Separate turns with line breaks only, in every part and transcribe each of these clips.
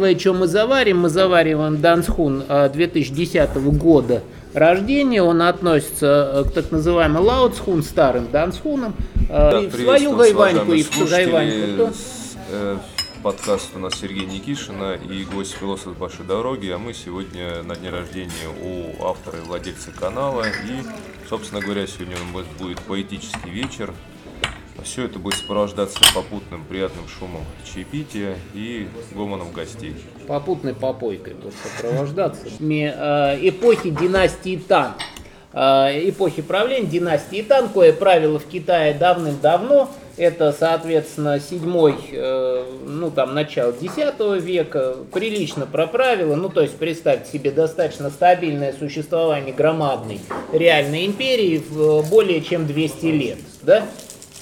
Что мы заварим? Мы завариваем Дансхун 2010 года рождения. Он относится к так называемому Лаутсхун, старым Дансхунам.
Да,
и свою гайваньку, и в гайваньку.
Подкаст у нас Сергей Никишина и гость философ Большой Дороги, а мы сегодня на дне рождения у автора и владельца канала. И, собственно говоря, сегодня у нас будет поэтический вечер, все это будет сопровождаться попутным приятным шумом чаепития и гомоном гостей.
Попутной попойкой будет сопровождаться. Э, эпохи династии Тан. Э, эпохи правления династии Тан, кое правило в Китае давным-давно, это, соответственно, седьмой, э, ну там, начало X века, прилично проправило, ну то есть представьте себе достаточно стабильное существование громадной реальной империи в более чем 200 лет, да?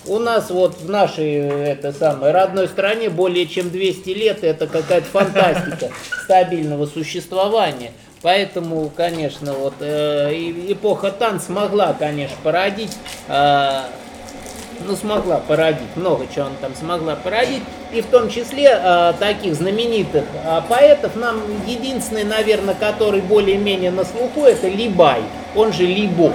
У нас вот в нашей это самой родной стране более чем 200 лет это какая-то фантастика стабильного существования. Поэтому, конечно, вот э, эпоха Тан смогла, конечно, породить, э, ну смогла породить, много чего она там смогла породить, и в том числе э, таких знаменитых э, поэтов, нам единственный, наверное, который более-менее на слуху, это Либай, он же Либо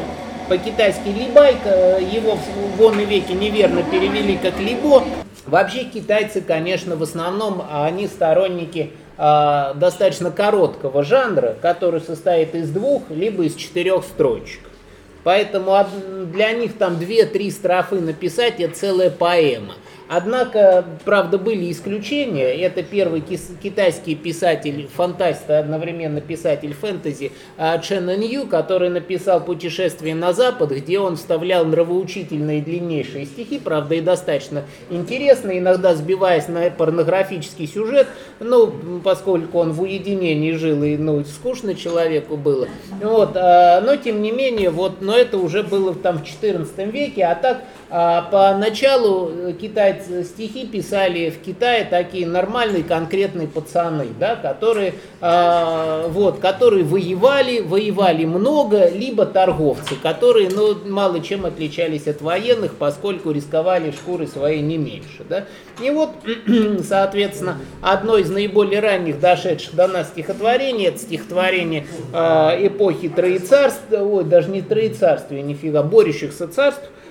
по-китайски либайка, его вон веке неверно перевели как либо. Вообще китайцы, конечно, в основном они сторонники э, достаточно короткого жанра, который состоит из двух либо из четырех строчек. Поэтому для них там две-три строфы написать это целая поэма. Однако, правда, были исключения. Это первый китайский писатель, фантаст, одновременно писатель фэнтези а, Чен Нью, который написал «Путешествие на Запад», где он вставлял нравоучительные длиннейшие стихи, правда, и достаточно интересные, иногда сбиваясь на порнографический сюжет, ну, поскольку он в уединении жил, и, ну, скучно человеку было. Вот, а, но, тем не менее, вот, но это уже было там в XIV веке, а так поначалу э, китайцы стихи писали в Китае такие нормальные конкретные пацаны, да, которые, а, вот, которые воевали, воевали много, либо торговцы, которые ну, мало чем отличались от военных, поскольку рисковали шкуры своей не меньше. Да. И вот, соответственно, одно из наиболее ранних дошедших до нас стихотворений, это стихотворение э, эпохи Троецарства, ой, даже не Троецарствия, нифига, борющихся царств, а,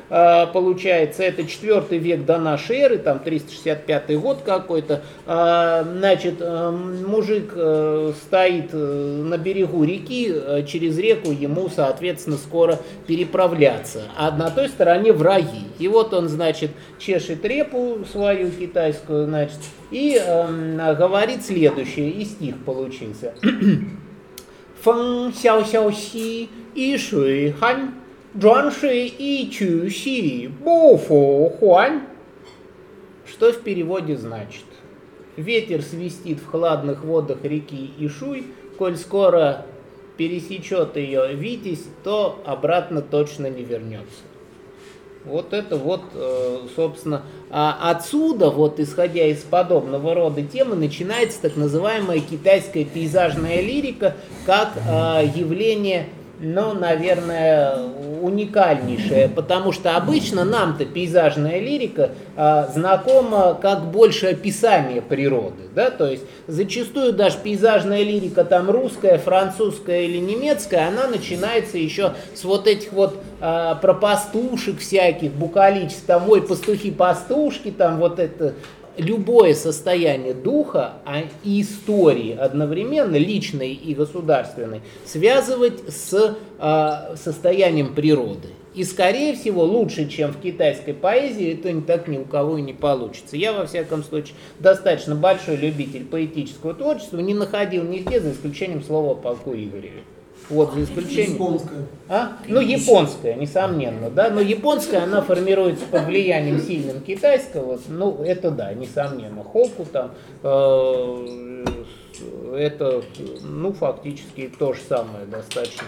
получается, это 4 век до нашей эры, там 365 год какой-то, а, значит, э, мужик э, стоит э, на берегу реки, через реку ему, соответственно, скоро переправляться, а на той стороне враги. И вот он, значит, чешет репу свою китайскую, значит, и э, говорит следующее, и стих получился. Фэн сяо сяо си и шуй хань 转水一曲戏不复还. Что в переводе значит? Ветер свистит в хладных водах реки Ишуй, коль скоро пересечет ее Витязь, то обратно точно не вернется. Вот это вот, э, собственно, а отсюда, вот исходя из подобного рода темы, начинается так называемая китайская пейзажная лирика как э, явление ну, наверное, уникальнейшее, потому что обычно нам-то пейзажная лирика а, знакома как больше описание природы, да, то есть зачастую даже пейзажная лирика там русская, французская или немецкая, она начинается еще с вот этих вот а, про пастушек всяких, букаличеств, там, ой, пастухи-пастушки, там вот это любое состояние духа а и истории одновременно, личной и государственной, связывать с э, состоянием природы. И, скорее всего, лучше, чем в китайской поэзии, это не так ни у кого и не получится. Я, во всяком случае, достаточно большой любитель поэтического творчества, не находил нигде, за исключением слова о полку Игореве. Вот, за исключением...
Японская.
А? Ну, японская, несомненно, да. Но японская, она формируется под влиянием сильным китайского. Ну, это да, несомненно. Хоку там, э, это, ну, фактически то же самое достаточно.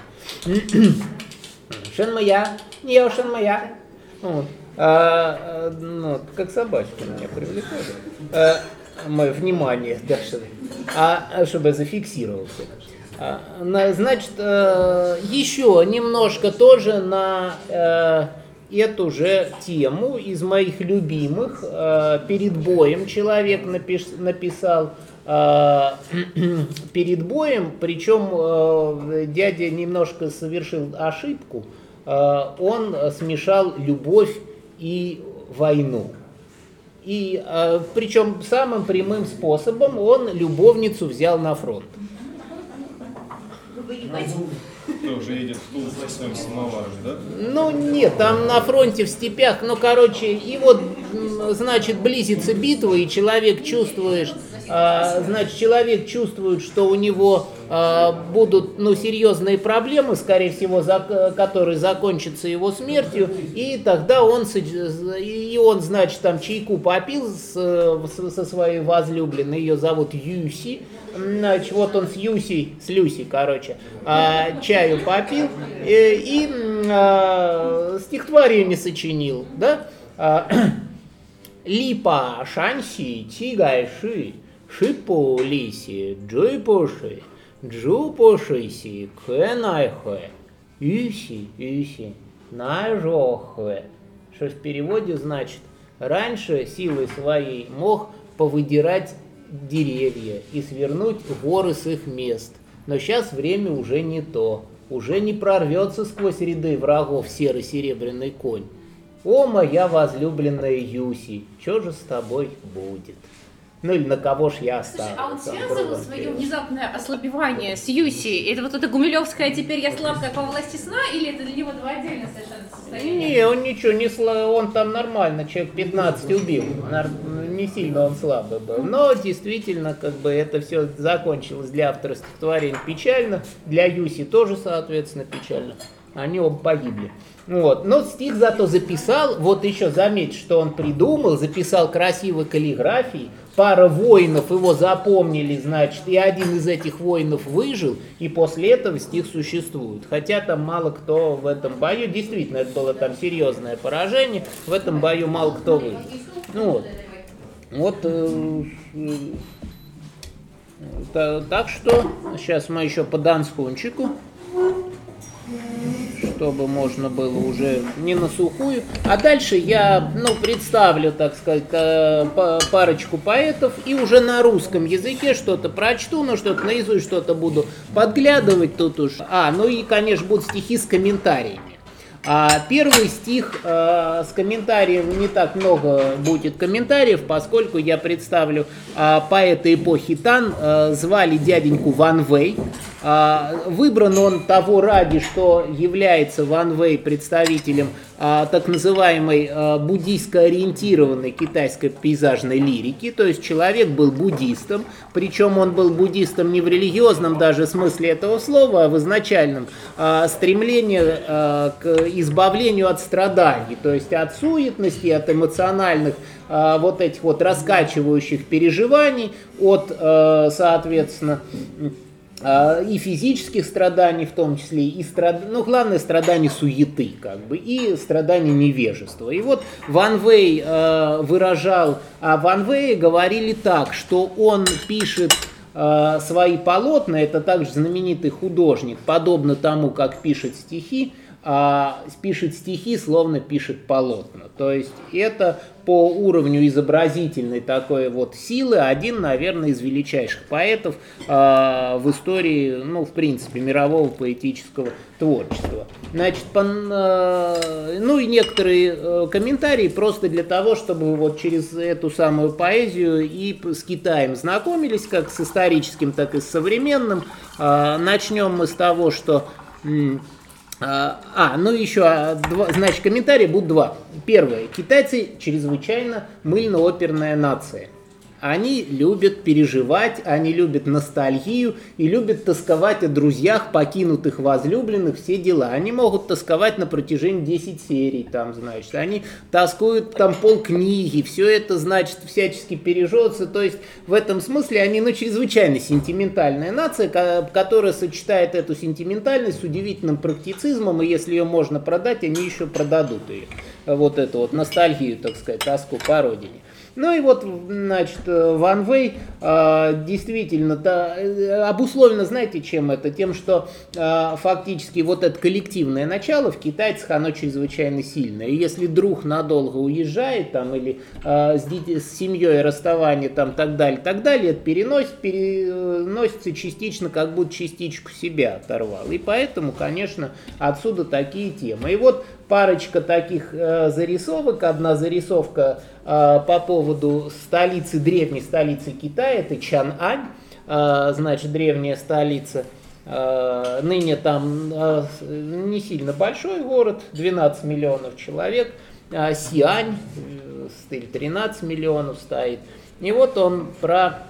Шенмая, не шенмая. Вот. А, ну, как собачка меня привлекали. А, мое внимание, да, чтобы, а, чтобы я зафиксировался. А, значит, э, еще немножко тоже на э, эту же тему из моих любимых. Э, перед боем человек написал перед боем, причем дядя немножко совершил ошибку, он смешал любовь и войну. И причем самым прямым способом он любовницу взял на фронт.
Кто уже едет в Тулу в своем самоваре, да?
Ну нет, там на фронте в степях, ну короче, и вот, значит, близится битва, и человек чувствуешь, а, значит, человек чувствует, что у него а, будут, ну, серьезные проблемы, скорее всего, за, которые закончатся его смертью, и тогда он, и он, значит, там чайку попил с, со своей возлюбленной, ее зовут Юси, значит, вот он с Юси, с Люси, короче, а, чаю попил и, и а, стихотворение сочинил, да? А, Липа шанси тигайши, шипу лиси, джуйпуши, джупушиси, кэнайхэ, юси, юси, найжохэ. Что в переводе значит, раньше силой своей мог повыдирать деревья и свернуть горы с их мест. Но сейчас время уже не то. Уже не прорвется сквозь ряды врагов серый серебряный конь. О, моя возлюбленная Юси, что же с тобой будет? Ну или на кого ж я останусь?
Слушай, а он связывал свое внезапное ослабевание с Юси? Это вот это Гумилевская «теперь я слаб, как во власти сна» или это для него два отдельно совершенно состояния?
Не, он ничего не слаб, он там нормально, человек 15 убил, не сильно он слабый был. Но действительно, как бы это все закончилось для автора стихотворения печально, для Юси тоже, соответственно, печально. Они оба погибли. Вот. Но стих зато записал, вот еще заметь, что он придумал, записал красивой каллиграфией, пара воинов его запомнили, значит, и один из этих воинов выжил, и после этого стих существует. Хотя там мало кто в этом бою, действительно, это было там серьезное поражение, в этом бою мало кто выжил. Ну вот. Вот э, э, так что сейчас мы еще по Донскунчику чтобы можно было уже не на сухую. А дальше я ну, представлю, так сказать, э, парочку поэтов и уже на русском языке что-то прочту, но что-то наизусть что-то буду подглядывать тут уж. А, ну и, конечно, будут стихи с комментариями. А первый стих э, с комментарием не так много будет комментариев, поскольку я представлю э, поэта эпохи Тан, э, звали дяденьку Ван Вэй. Э, выбран он того ради, что является Ван Вэй представителем э, так называемой э, буддийско-ориентированной китайской пейзажной лирики, то есть человек был буддистом, причем он был буддистом не в религиозном даже смысле этого слова, а в изначальном стремлении к избавлению от страданий, то есть от суетности, от эмоциональных вот этих вот раскачивающих переживаний, от, э, соответственно, и физических страданий в том числе, и страд... ну, главное, страданий суеты, как бы, и страданий невежества. И вот Ван Вей э, выражал, а Ван Вей говорили так, что он пишет э, свои полотна, это также знаменитый художник, подобно тому, как пишет стихи, а, пишет стихи, словно пишет полотна. То есть это по уровню изобразительной такой вот силы один, наверное, из величайших поэтов а, в истории, ну, в принципе, мирового поэтического творчества. Значит, по, а, ну и некоторые а, комментарии просто для того, чтобы вот через эту самую поэзию и с Китаем знакомились, как с историческим, так и с современным. А, начнем мы с того, что а, а, ну еще, а, два, значит, комментарии будут два. Первое. Китайцы чрезвычайно мыльно-оперная нация. Они любят переживать, они любят ностальгию и любят тосковать о друзьях, покинутых возлюбленных, все дела. Они могут тосковать на протяжении 10 серий, там, значит. Они тоскуют там пол книги, все это, значит, всячески пережется. То есть в этом смысле они, ну, чрезвычайно сентиментальная нация, которая сочетает эту сентиментальность с удивительным практицизмом, и если ее можно продать, они еще продадут ее. вот эту вот ностальгию, так сказать, тоску по родине. Ну и вот, значит, Ван Вэй э, действительно да, э, обусловлено, знаете, чем это? Тем, что э, фактически вот это коллективное начало в китайцах, оно чрезвычайно сильное. И если друг надолго уезжает там или э, с, с семьей расставание там так далее, так далее, это переносит, переносится частично, как будто частичку себя оторвал. И поэтому, конечно, отсюда такие темы. И вот парочка таких э, зарисовок. Одна зарисовка э, по поводу столицы, древней столицы Китая, это Чан-Ань, э, значит, древняя столица. Э, ныне там э, не сильно большой город, 12 миллионов человек. Э, Сиань, э, стиль 13 миллионов стоит. И вот он про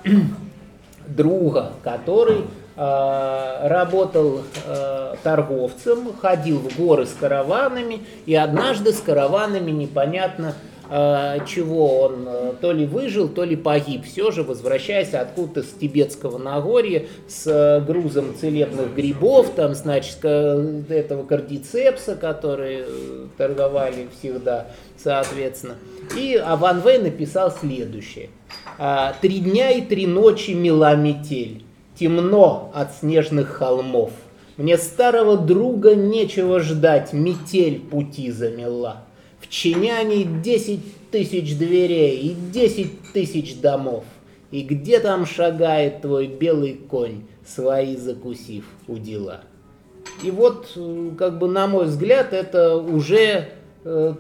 друга, который работал э, торговцем, ходил в горы с караванами, и однажды с караванами непонятно э, чего он э, то ли выжил, то ли погиб. Все же, возвращаясь откуда-то с тибетского Нагорья с э, грузом целебных грибов, там, значит, этого кардицепса, которые э, торговали всегда, соответственно. И а Ван Вэй написал следующее. «Три дня и три ночи мела метель, темно от снежных холмов. Мне старого друга нечего ждать, метель пути замела. В Чиняне десять тысяч дверей и десять тысяч домов. И где там шагает твой белый конь, свои закусив у дела? И вот, э, как бы, на мой взгляд, это уже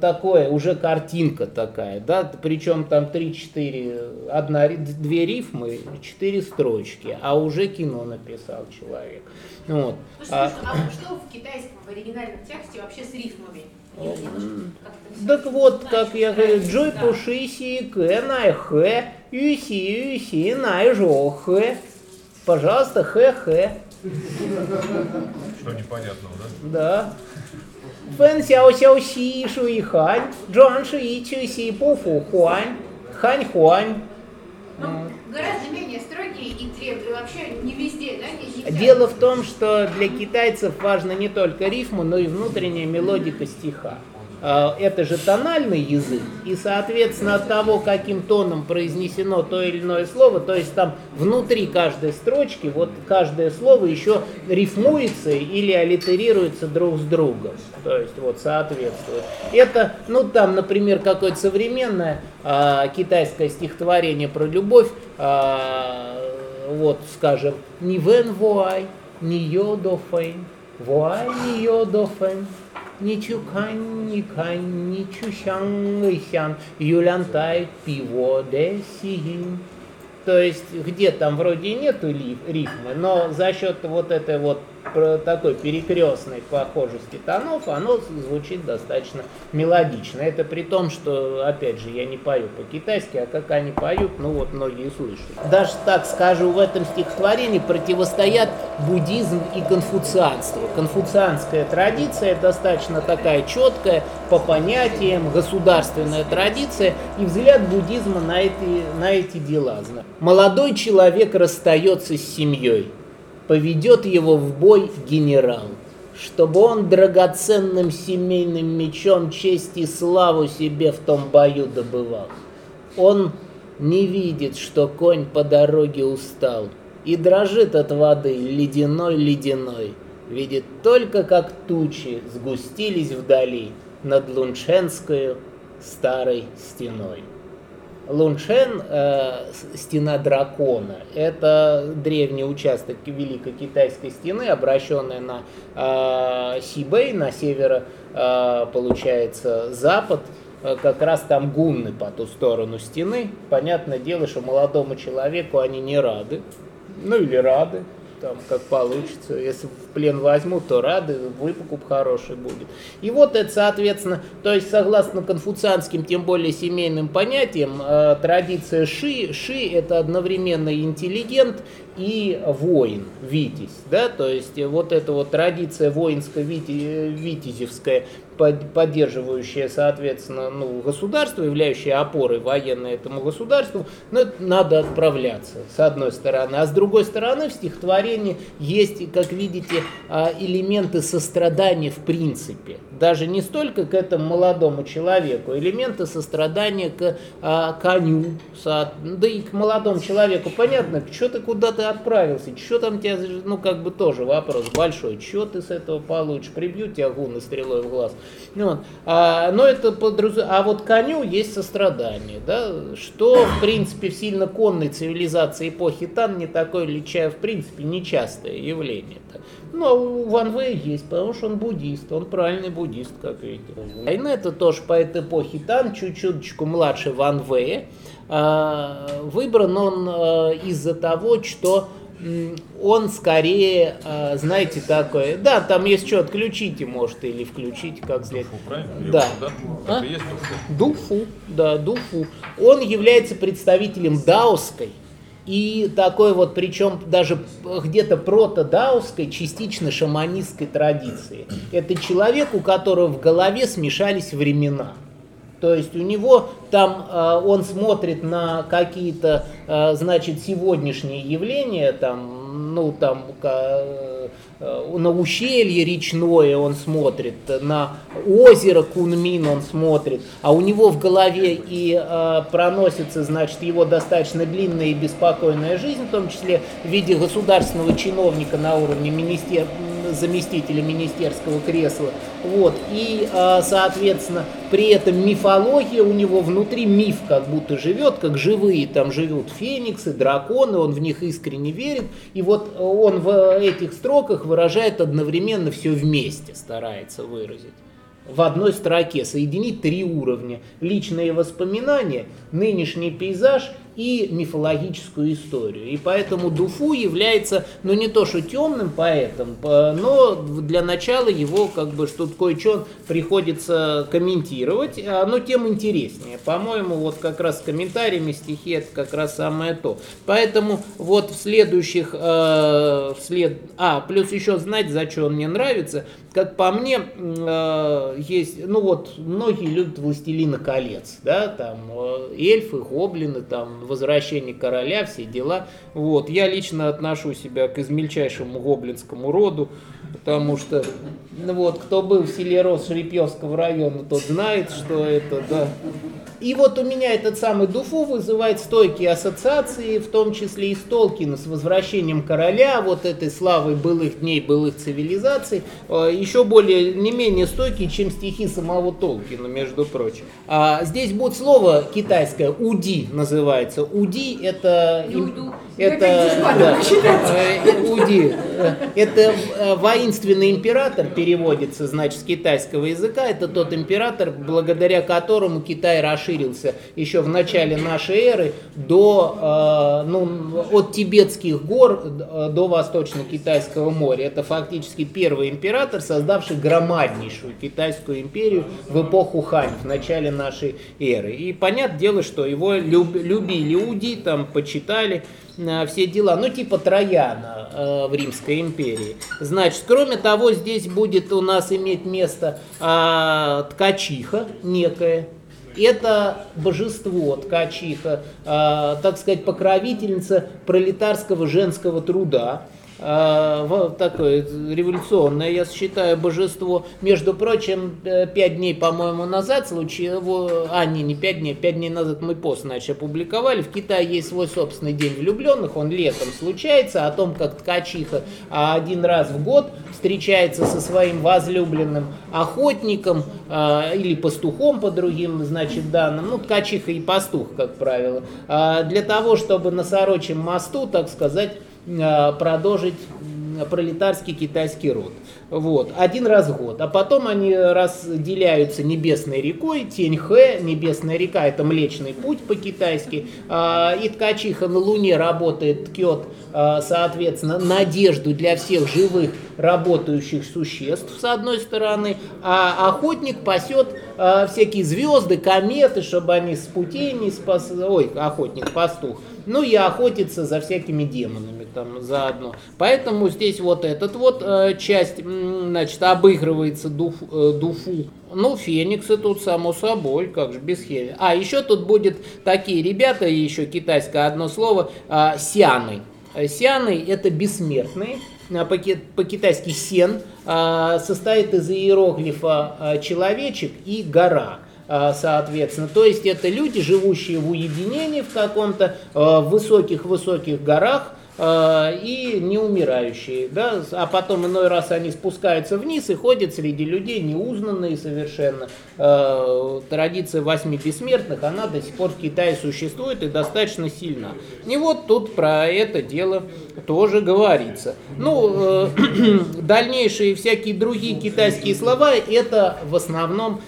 такое, уже картинка такая, да, причем там 3-4, одна, две рифмы, четыре строчки, а уже кино написал человек. Вот.
Слушай,
А-
слушай, а что в китайском, в оригинальном тексте вообще с рифмами?
Так вот, как я говорю. Джой
Да.
пуши си к най хэ, ю си ю си най жо хэ. Пожалуйста, хэ хэ.
Что непонятного, да?
Да. Сяо си шу и хань, джуан ши и чу си пу фу хуань, хань хуань.
Ну, гораздо менее строгие и требовательные. Вообще не везде, да? не- нельзя.
Дело в том, что для китайцев важно не только рифма, но и внутренняя мелодика стиха. А, Это же тональный язык, и, соответственно, от того, каким тоном произнесено то или иное слово, то есть там внутри каждой строчки, вот каждое слово еще рифмуется или аллитерируется друг с другом, то есть вот соответствует. Это, ну там, например, какое-то современное а, китайское стихотворение про любовь, а, вот, скажем, ни вен вуай, ни фэн, вуай ни йо до фэн, ни чукань, ни кань, ни чусян, и сян, юлян тай пиво де сиин. То есть, где там вроде нету рифмы, но за счет вот этой вот такой перекрестной похожести тонов, оно звучит достаточно мелодично. Это при том, что, опять же, я не пою по-китайски, а как они поют, ну вот многие слышат. Даже так скажу, в этом стихотворении противостоят буддизм и конфуцианство. Конфуцианская традиция достаточно такая четкая, по понятиям, государственная традиция и взгляд буддизма на эти, на эти дела. Молодой человек расстается с семьей, поведет его в бой генерал, чтобы он драгоценным семейным мечом честь и славу себе в том бою добывал. Он не видит, что конь по дороге устал, и дрожит от воды ледяной-ледяной. Видит только, как тучи сгустились вдали над Лунченскую старой стеной. Луншен, э, стена дракона, это древний участок Великой Китайской стены, обращенная на э, Сибэй, на северо, э, получается, запад, Э, как раз там гунны по ту сторону стены. Понятное дело, что молодому человеку они не рады, ну или рады, там как получится. Если в плен возьмут, то рады, выкуп хороший будет. И вот это, соответственно, то есть согласно конфуцианским, тем более семейным понятиям, э, традиция Ши, Ши это одновременно интеллигент и воин, витязь, да, то есть вот эта вот традиция воинско-витязевская, под- поддерживающая, соответственно, ну, государство, являющее опорой военной этому государству, ну, надо отправляться, с одной стороны. А с другой стороны, в стихотворении есть, как видите, а, элементы сострадания в принципе. Даже не столько к этому молодому человеку, элементы сострадания к а, коню, со, да и к молодому человеку. Понятно, что ты куда ты отправился, что там тебя, ну как бы тоже вопрос большой, что ты с этого получишь, прибьют тебя гуны стрелой в глаз. Вот. А, но это подразумевает, а вот коню есть сострадание, да, что в принципе в сильно конной цивилизации эпохи Тан не такое личая в принципе нечастое явление. -то. Ну, а у Ван Вэя есть, потому что он буддист, он правильный буддист, как видите. Война это тоже по этой эпохе Тан, чуть-чуточку младше Ван Вэя. А, выбран он а, из-за того, что он скорее, а, знаете, такой, да, там есть что, отключите, может, или включить, как здесь.
Дуфу, правильно?
Да.
да?
А?
Дуфу.
Дуфу, да, Дуфу. Он является представителем даосской и такой вот, причем даже где-то прото-даусской, частично шаманистской традиции. Это человек, у которого в голове смешались времена. То есть у него там, э, он смотрит на какие-то, э, значит, сегодняшние явления, там, ну, там, на ущелье речное он смотрит, на озеро Кунмин он смотрит, а у него в голове и э, проносится, значит, его достаточно длинная и беспокойная жизнь, в том числе в виде государственного чиновника на уровне министер... заместителя министерского кресла. Вот. И, э, соответственно, при этом мифология у него внутри миф как будто живет, как живые там живут фениксы, драконы, он в них искренне верит. И вот он в этих строках выражает одновременно все вместе, старается выразить в одной строке, соединить три уровня. Личные воспоминания, нынешний пейзаж и мифологическую историю. И поэтому Дуфу является, ну не то что темным поэтом, но для начала его как бы что кое-что приходится комментировать, но тем интереснее. По-моему, вот как раз с комментариями стихи это как раз самое то. Поэтому вот в следующих, э, вслед, а, плюс еще знать, за что он мне нравится, как по мне, э, есть, ну вот, многие любят «Властелина колец», да, там, э, эльфы, гоблины, там, возвращение короля, все дела. Вот. Я лично отношу себя к измельчайшему гоблинскому роду, потому что ну вот, кто был в селе Рос Шрипьевского района, тот знает, что это, да. И вот у меня этот самый Дуфу вызывает стойкие ассоциации, в том числе и с Толкина, с возвращением короля, вот этой славы былых дней, былых цивилизаций, э, еще более, не менее стойкие, чем стихи самого Толкина, между прочим. А здесь будет слово китайское, уди называется. Уди это... Это, да, э, Уди, э, это воинственный император, переводится, значит, с китайского языка. Это тот император, благодаря которому Китай расширился расширился еще в начале нашей эры до, э, ну, от тибетских гор э, до Восточно-Китайского моря. Это фактически первый император, создавший громаднейшую китайскую империю в эпоху Хань, в начале нашей эры. И понятное дело, что его люб, любили уди, там почитали э, все дела, ну типа Трояна э, в Римской империи. Значит, кроме того, здесь будет у нас иметь место э, ткачиха некая, это божество ткачиха, э, так сказать, покровительница пролетарского женского труда, такое революционное, я считаю, божество. Между прочим, э, пять дней, по-моему, назад случилось, а, не, не пять дней, пять дней назад мы пост, значит, опубликовали. В Китае есть свой собственный день влюбленных, он летом случается, о том, как ткачиха один раз в год встречается со своим возлюбленным охотником э, или пастухом по другим, значит, данным, ну, ткачиха и пастух, как правило, для того, чтобы на Сорочем мосту, так сказать, продолжить пролетарский китайский род. Вот, один раз в год. А потом они разделяются небесной рекой, Теньхэ, небесная река, это Млечный путь по-китайски. А, и ткачиха на Луне работает, ткет, а, соответственно, надежду для всех живых работающих существ, с одной стороны, а охотник пасет а, всякие звезды, кометы, чтобы они с путей не спас... Ой, охотник, пастух. Ну и охотится за всякими демонами там заодно. Поэтому здесь вот этот вот э, часть значит, обыгрывается дуф, э, дуфу. Ну, фениксы тут, само собой, как же без хели. А, еще тут будет такие ребята, еще китайское одно слово, э, сианы. Сианы это бессмертные, по-китайски сен, состоит из иероглифа человечек и гора соответственно. То есть это люди, живущие в уединении в каком-то высоких-высоких горах, Э, и не умирающие, да, а потом иной раз они спускаются вниз и ходят среди людей неузнанные совершенно. Э, традиция восьми бессмертных, она до сих пор в Китае существует и достаточно сильна. И вот тут про это дело тоже говорится. Ну, э, дальнейшие всякие другие китайские слова, это в основном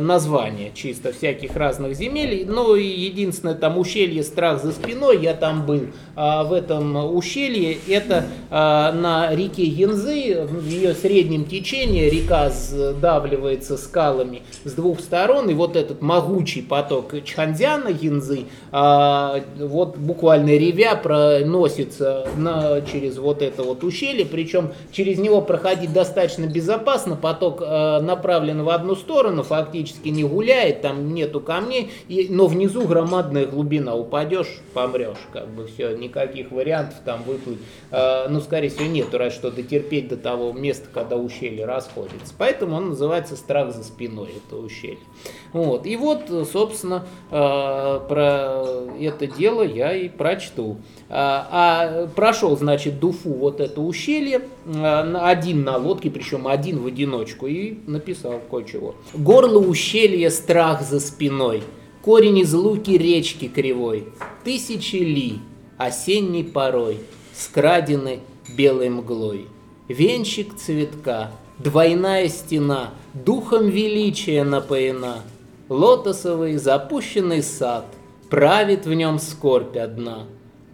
названия чисто всяких разных земель. Ну, и единственное, там ущелье страх за спиной, я там был а, в этом ущелье. Это а, на реке Янзы, в ее среднем течении река сдавливается скалами с двух сторон, и вот этот могучий поток Чханзяна Янзы, а, вот буквально ревя проносится на, через вот это вот ущелье, причем через него проходить достаточно безопасно, поток направлен в одну сторону, фактически не гуляет, там нету камней, но внизу громадная глубина, упадешь, помрешь, как бы все, никаких вариантов там выплыть, э, ну, скорее всего, нет, раз что дотерпеть до того места, когда ущелье расходится. Поэтому он называется страх за спиной, это ущелье. Вот. И вот, собственно, э, про это дело я и прочту. А, а прошел, значит, Дуфу вот это ущелье, э, один на лодке, причем один в одиночку, и написал кое-чего. Горло ущелья, страх за спиной, корень из луки речки кривой, тысячи ли, осенней порой, скрадены белой мглой. Венчик цветка, двойная стена, духом величия напоена. Лотосовый запущенный сад, правит в нем скорбь одна.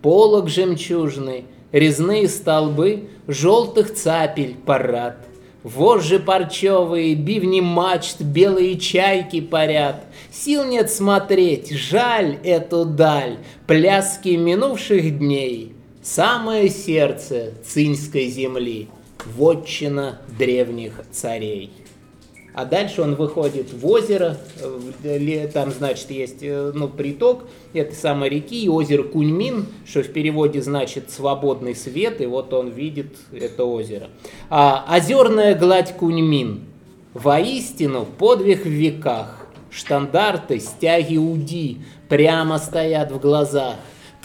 Полог жемчужный, резные столбы, желтых цапель парад. Вожжи парчевые, бивни мачт, белые чайки парят. Сил нет смотреть, жаль эту даль, пляски минувших дней. Самое сердце цинской земли, вотчина древних царей. А дальше он выходит в озеро, там, значит, есть э, ну, приток этой самой реки, и озеро Куньмин, что в переводе значит «свободный свет», и вот он видит это озеро. А, озерная гладь Куньмин, воистину подвиг в веках, штандарты, стяги уди прямо стоят в глазах.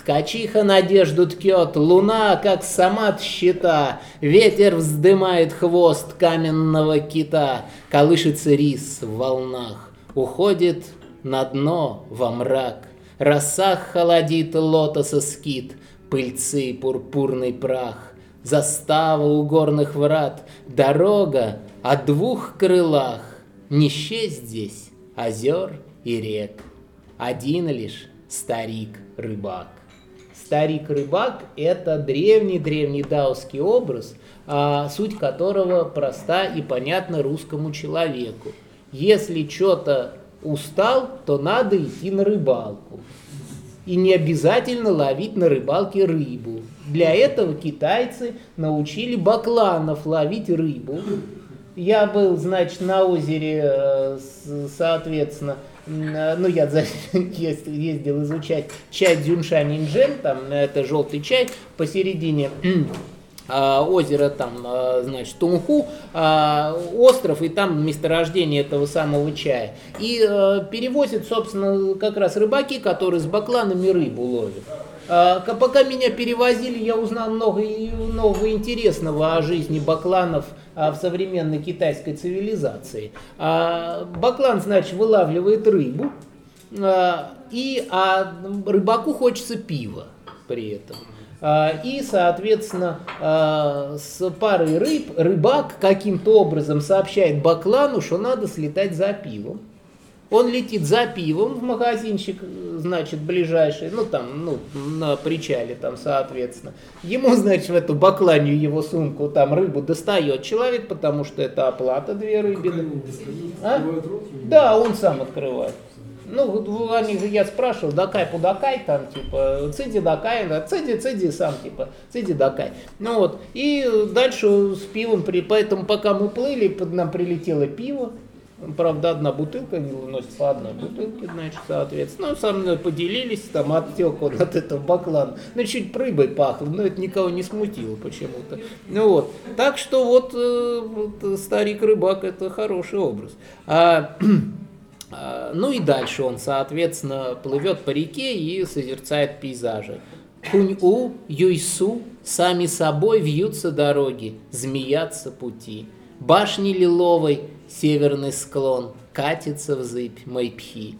Ткачиха надежду ткет, луна, как сама щита, Ветер вздымает хвост каменного кита, Колышется рис в волнах, уходит на дно во мрак. Росах холодит лотоса скит, пыльцы пурпурный прах. Застава у горных врат, дорога о двух крылах. Не счесть здесь озер и рек, один лишь старик-рыбак. Старик-рыбак – это древний-древний даосский образ, а, суть которого проста и понятна русскому человеку. Если что-то устал, то надо идти на рыбалку. И не обязательно ловить на рыбалке рыбу. Для этого китайцы научили бакланов ловить рыбу. Я был, значит, на озере, э, соответственно, ну, я ездил изучать чай Дзюншань Инжен, там это желтый чай, посередине а, озеро там, а, значит, Тунху, а, остров, и там месторождение этого самого чая. И э, перевозят, собственно, как раз рыбаки, которые с бакланами рыбу ловят. Пока меня перевозили, я узнал много нового интересного о жизни бакланов – а, в современной китайской цивилизации. А, баклан, значит, вылавливает рыбу, а, и а рыбаку хочется пива при этом. И, соответственно, с парой рыб рыбак каким-то образом сообщает Баклану, что надо слетать за пивом. Он летит за пивом в магазинчик, значит, ближайший, ну там, ну, на причале там, соответственно. Ему, значит, в эту бакланию его сумку там рыбу достает человек, потому что это оплата две рыбины. А? Да, он сам открывает. Ну, они, я спрашивал, дакай пудакай, там, типа, циди дакай, да, циди, циди сам, типа, циди дакай. Ну вот, и дальше с пивом, при, поэтому пока мы плыли, под нам прилетело пиво, Правда, одна бутылка не выносит по одной бутылке, значит, соответственно. Ну, со мной поделились, там оттек он от этого баклана. Ну, чуть прыбой пахло, но это никого не смутило почему-то. Ну вот. Так что вот, э, вот старик-рыбак это хороший образ. А, а, ну и дальше он, соответственно, плывет по реке и созерцает пейзажи. Кунь-У, Юйсу, сами собой вьются дороги, змеятся пути. Башни лиловой, северный склон, катится в зыбь Майпхи.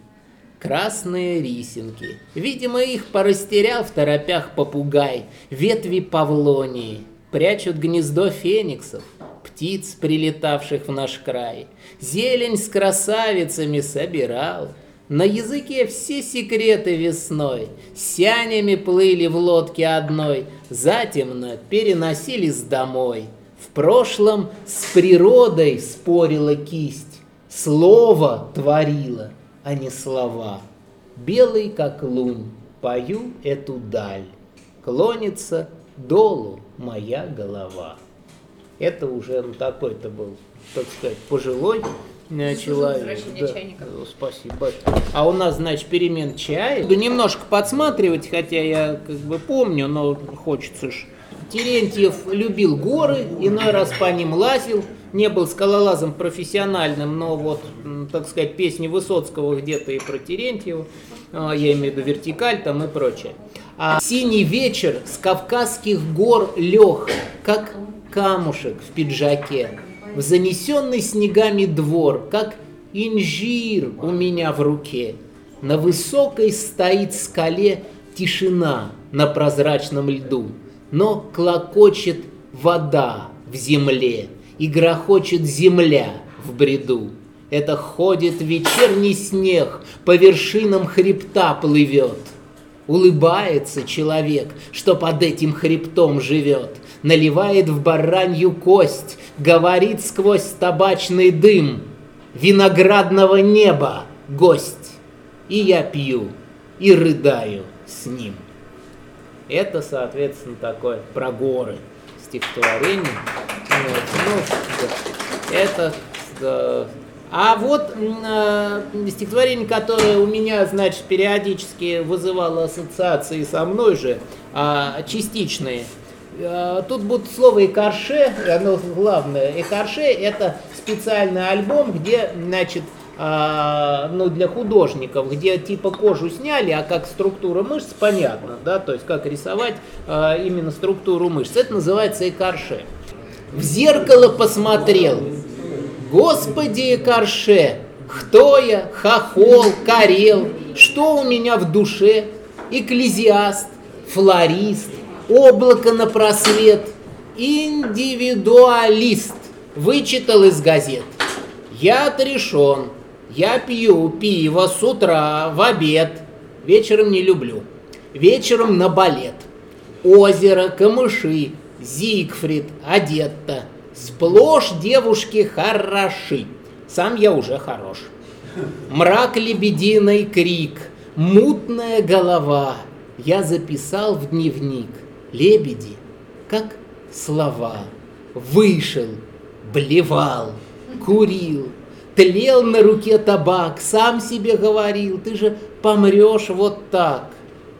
Красные рисинки, видимо, их порастерял в торопях попугай, ветви павлонии, прячут гнездо фениксов, птиц, прилетавших в наш край. Зелень с красавицами собирал, на языке все секреты весной, Сянями плыли в лодке одной, Затемно переносились домой. В прошлом с природой спорила кисть, Слово творила, а не слова. Белый, как лунь, пою эту даль, Клонится долу моя голова. Это уже ну, такой-то был, так сказать, пожилой человек. Да. Спасибо. А у нас, значит, перемен чая. Буду немножко подсматривать, хотя я как бы помню, но хочется ж. Терентьев любил горы, иной раз по ним лазил, не был скалолазом профессиональным, но вот, так сказать, песни Высоцкого где-то и про Терентьева, а, я имею в виду вертикаль там и прочее. А синий вечер с Кавказских гор лег, как камушек в пиджаке в занесенный снегами двор, как инжир у меня в руке. На высокой стоит скале тишина на прозрачном льду, но клокочет вода в земле и грохочет земля в бреду. Это ходит вечерний снег, по вершинам хребта плывет. Улыбается человек, что под этим хребтом живет, наливает в баранью кость, говорит сквозь табачный дым, виноградного неба гость. И я пью, и рыдаю с ним. Это, соответственно, такое про горы стихотворение. Вот. Ну, это да. А вот э, стихотворение, которое у меня, значит, периодически вызывало ассоциации со мной же, э, частичные – Э, тут будет слово «экарше», оно главное. «Экарше» — это специальный альбом, где, значит, а, ну, для художников, где типа кожу сняли, а как структура мышц, понятно, да, то есть как рисовать а, именно структуру мышц. Это называется экарше. В зеркало посмотрел. Господи, экарше, кто я, хохол, карел, что у меня в душе, экклезиаст, флорист, облако на просвет, индивидуалист, вычитал из газет. Я отрешен, я пью пиво с утра, в обед, вечером не люблю, вечером на балет. Озеро, камыши, Зигфрид, Одетта, сплошь девушки хороши, сам я уже хорош. Мрак лебединый крик, мутная голова, я записал в дневник – лебеди, как слова. Вышел, блевал, курил, тлел на руке табак, сам себе говорил, ты же помрешь вот так.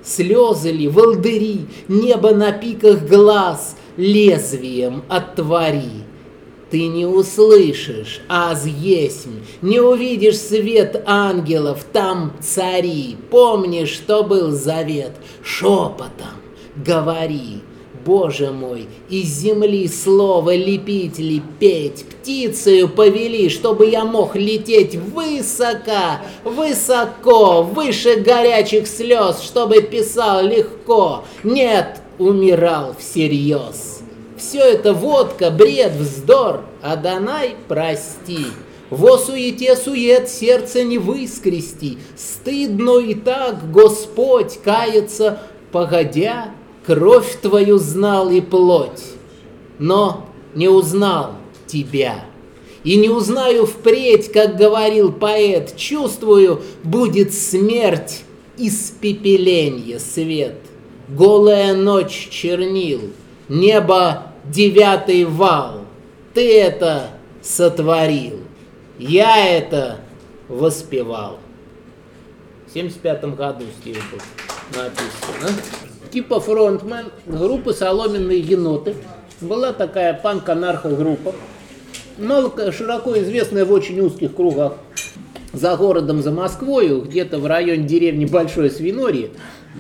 Слезы ли, волдыри, небо на пиках глаз, лезвием отвори. Ты не услышишь, аз есмь, не увидишь свет ангелов, там цари. Помнишь, что был завет шепотом, говори, Боже мой, из земли слово лепить ли, петь, птицею повели, чтобы я мог лететь высоко, высоко, выше горячих слез, чтобы писал легко. Нет, умирал всерьез. Все это водка, бред, вздор, а Данай прости. Во суете сует сердце не выскрести, стыдно и так Господь кается, погодя кровь твою знал и плоть, но не узнал тебя. И не узнаю впредь, как говорил поэт, чувствую, будет смерть, испепеленье свет. Голая ночь чернил, небо девятый вал. Ты это сотворил. Я это воспевал. В 75 году Стив был написано. Типа фронтмен группы «Соломенные еноты». Была такая панк-анархо-группа, мало широко известная в очень узких кругах за городом, за Москвой, где-то в районе деревни Большой Свинорье.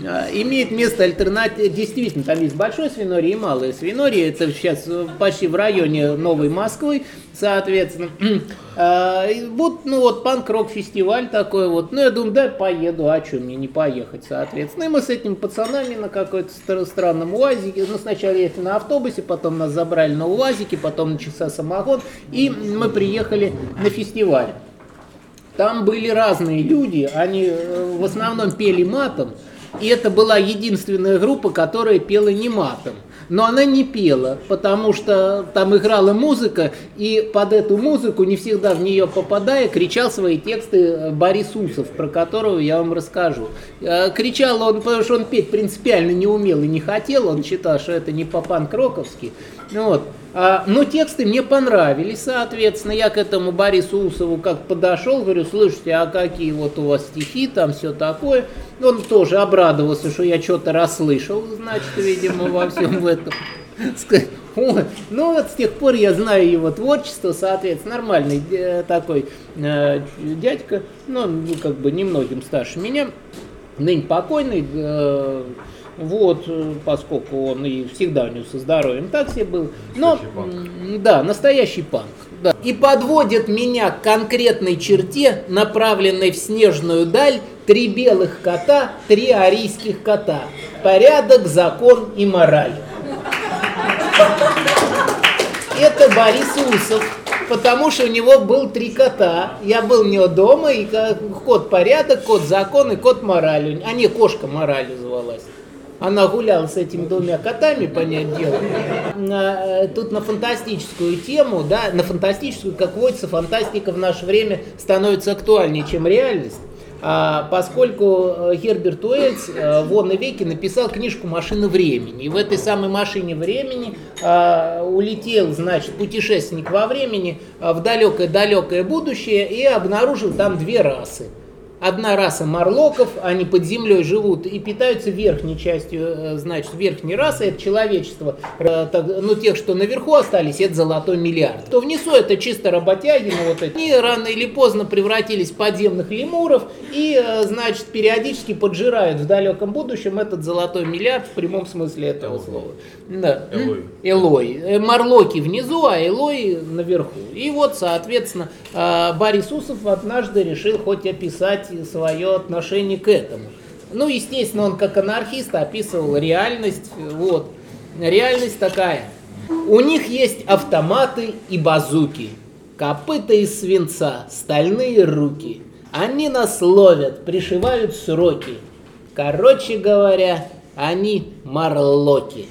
А, имеет место альтернатива, действительно, там есть большой свинорий и малый свинорий, это сейчас почти в районе Новой Москвы, соответственно. А, вот, ну вот, панк-рок фестиваль такой вот, ну я думаю, да, поеду, а что мне не поехать, соответственно. И мы с этими пацанами на какой-то странном УАЗике, ну сначала ехали на автобусе, потом нас забрали на УАЗике, потом начался самогон, и мы приехали на фестиваль. Там были разные люди, они э, в основном пели матом, и это была единственная группа, которая пела не матом. Но она не пела, потому что там играла музыка, и под эту музыку, не всегда в нее попадая, кричал свои тексты Борис Усов, про которого я вам расскажу. Э, кричал он, потому что он петь принципиально не умел и не хотел, он считал, что это не по-панк-роковски. Вот. А, но тексты мне понравились, соответственно, я к этому Борису Усову как подошел, говорю, слушайте, а какие вот у вас стихи, там все такое. Он тоже обрадовался, что я что-то расслышал, значит, видимо, во всем в этом. Ну вот с тех пор я знаю его творчество, соответственно, нормальный э, такой э, дядька, ну, как бы немногим старше меня, ныне покойный, э, вот, э, поскольку он и всегда у него со здоровьем так себе был. Но, да, настоящий панк. Да. И подводит меня к конкретной черте, направленной в снежную даль, три белых кота, три арийских кота. Порядок, закон и мораль. Это Борис Усов, потому что у него был три кота. Я был у него дома, и кот порядок, кот закон и кот мораль. А не, кошка мораль звалась. Она гуляла с этими двумя котами, понять дело. Э, тут на фантастическую тему, да, на фантастическую, как водится, фантастика в наше время становится актуальнее, чем реальность. А, поскольку э, Герберт Уэльс э, в «Вон веке» написал книжку «Машина времени». И в этой самой «Машине времени» а, улетел, значит, путешественник во времени в далекое-далекое будущее и обнаружил там две расы – одна раса марлоков, они под землей живут и питаются верхней частью, э, значит, верхней расы, это человечество, э, ну, тех, что наверху остались, это золотой миллиард. То внизу это чисто работяги, ну, вот эти, они рано или поздно превратились в подземных лемуров и, э, значит, периодически поджирают в далеком будущем этот золотой миллиард в прямом смысле этого слова. Да. Элой. Элой. Марлоки внизу, а Элой наверху. И вот, соответственно, Борис Усов однажды решил хоть описать свое отношение к этому. Ну, естественно, он как анархист описывал реальность. Вот. Реальность такая. У них есть автоматы и базуки, копыта из свинца, стальные руки. Они нас ловят, пришивают сроки. Короче говоря, они марлоки.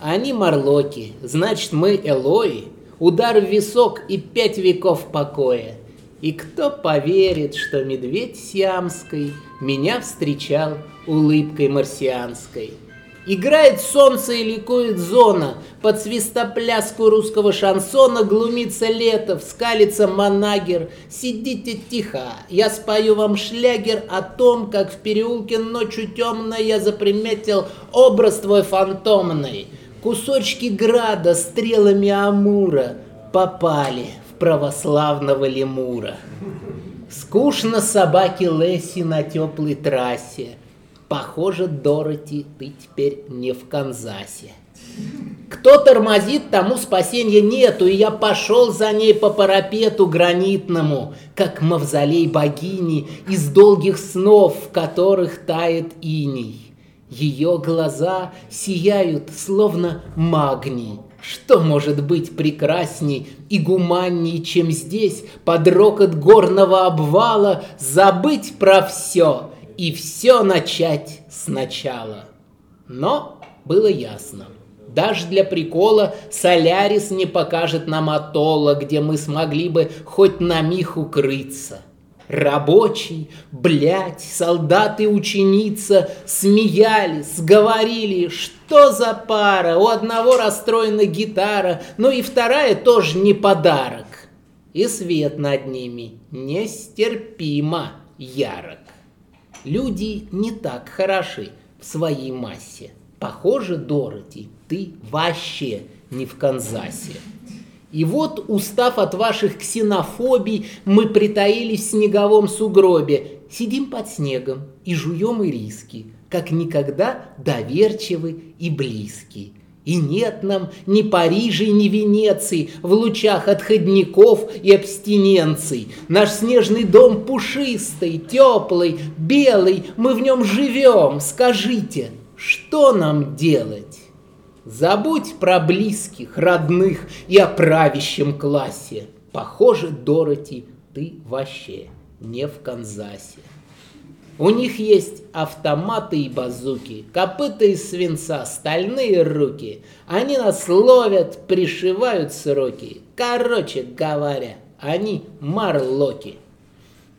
Они марлоки, значит мы Элои. Удар в висок и пять веков покоя. И кто поверит, что медведь сиамской Меня встречал улыбкой марсианской? Играет солнце и ликует зона, Под свистопляску русского шансона Глумится лето, скалится манагер. Сидите тихо, я спою вам шлягер О том, как в переулке ночью темной Я заприметил образ твой фантомный. Кусочки града стрелами Амура Попали православного лемура. Скучно собаке Лесси на теплой трассе. Похоже, Дороти, ты теперь не в Канзасе. Кто тормозит, тому спасения нету, и я пошел за ней по парапету гранитному, как мавзолей богини из долгих снов, в которых тает иней. Ее глаза сияют, словно магний, что может быть прекрасней и гуманней, чем здесь, под рокот горного обвала, забыть про все и все начать сначала? Но было ясно. Даже для прикола Солярис не покажет нам атолла, где мы смогли бы хоть на миг укрыться – Рабочий, блядь, солдаты, ученица смеялись, говорили, что за пара, у одного расстроена гитара, но и вторая тоже не подарок. и свет над ними нестерпимо ярок. Люди не так хороши в своей массе. Похоже, Дороти, ты вообще не в Канзасе. И вот, устав от ваших ксенофобий, мы притаились в снеговом сугробе, сидим под снегом и жуем ириски, как никогда доверчивы и близки. И нет нам ни Парижа, ни Венеции в лучах отходников и абстиненций. Наш снежный дом пушистый, теплый, белый, мы в нем живем. Скажите, что нам делать? Забудь про близких, родных и о правящем классе. Похоже, Дороти, ты вообще не в Канзасе. У них есть автоматы и базуки, копыта из свинца, стальные руки. Они нас ловят, пришивают сроки. Короче говоря, они марлоки.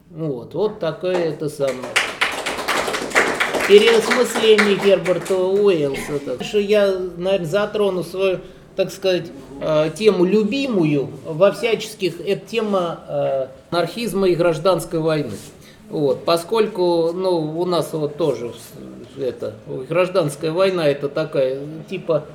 Вот, вот такое это самое переосмысление Герберта Уэллса. Что я, наверное, затрону свою, так сказать, э, тему любимую во всяческих, это тема э, анархизма и гражданской войны. Вот, поскольку, ну, у нас вот тоже это, гражданская война это такая, типа,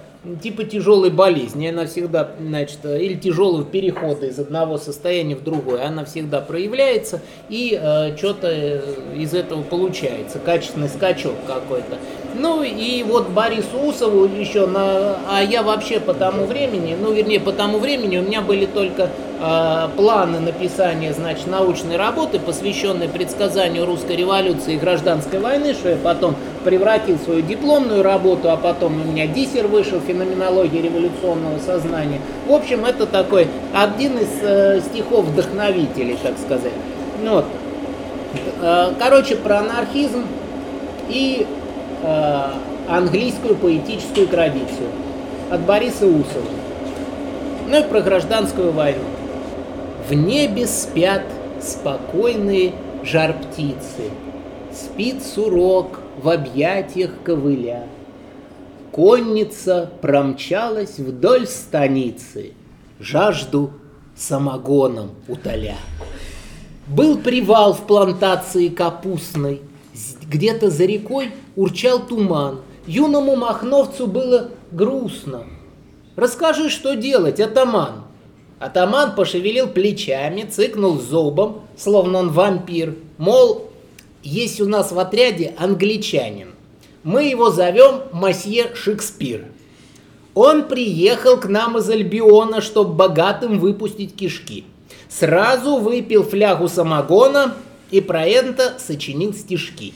типа тяжелой болезни. Она всегда, значит, или тяжелого перехода из одного состояния в другое. Она всегда проявляется и э, что-то из этого получается. Качественный скачок какой-то. Ну и вот Борису Усову еще на... А я вообще по тому времени, ну вернее по тому времени у меня были только планы написания, значит, научной работы, посвященной предсказанию русской революции и гражданской войны, что я потом превратил в свою дипломную работу, а потом у меня диссер вышел, феноменология революционного сознания. В общем, это такой один из э, стихов вдохновителей, так сказать. Вот. Э, короче, про анархизм и э, английскую поэтическую традицию от Бориса Усова. Ну и про гражданскую войну. В небе спят спокойные жар птицы, Спит сурок в объятиях ковыля. Конница промчалась вдоль станицы, Жажду самогоном утоля. Был привал в плантации капустной, Где-то за рекой урчал туман. Юному махновцу было грустно. «Расскажи, что делать, атаман!» Атаман пошевелил плечами, цыкнул зубом, словно он вампир. Мол, есть у нас в отряде англичанин. Мы его зовем Масье Шекспир. Он приехал к нам из Альбиона, чтобы богатым выпустить кишки. Сразу выпил флягу самогона и про это сочинил стишки.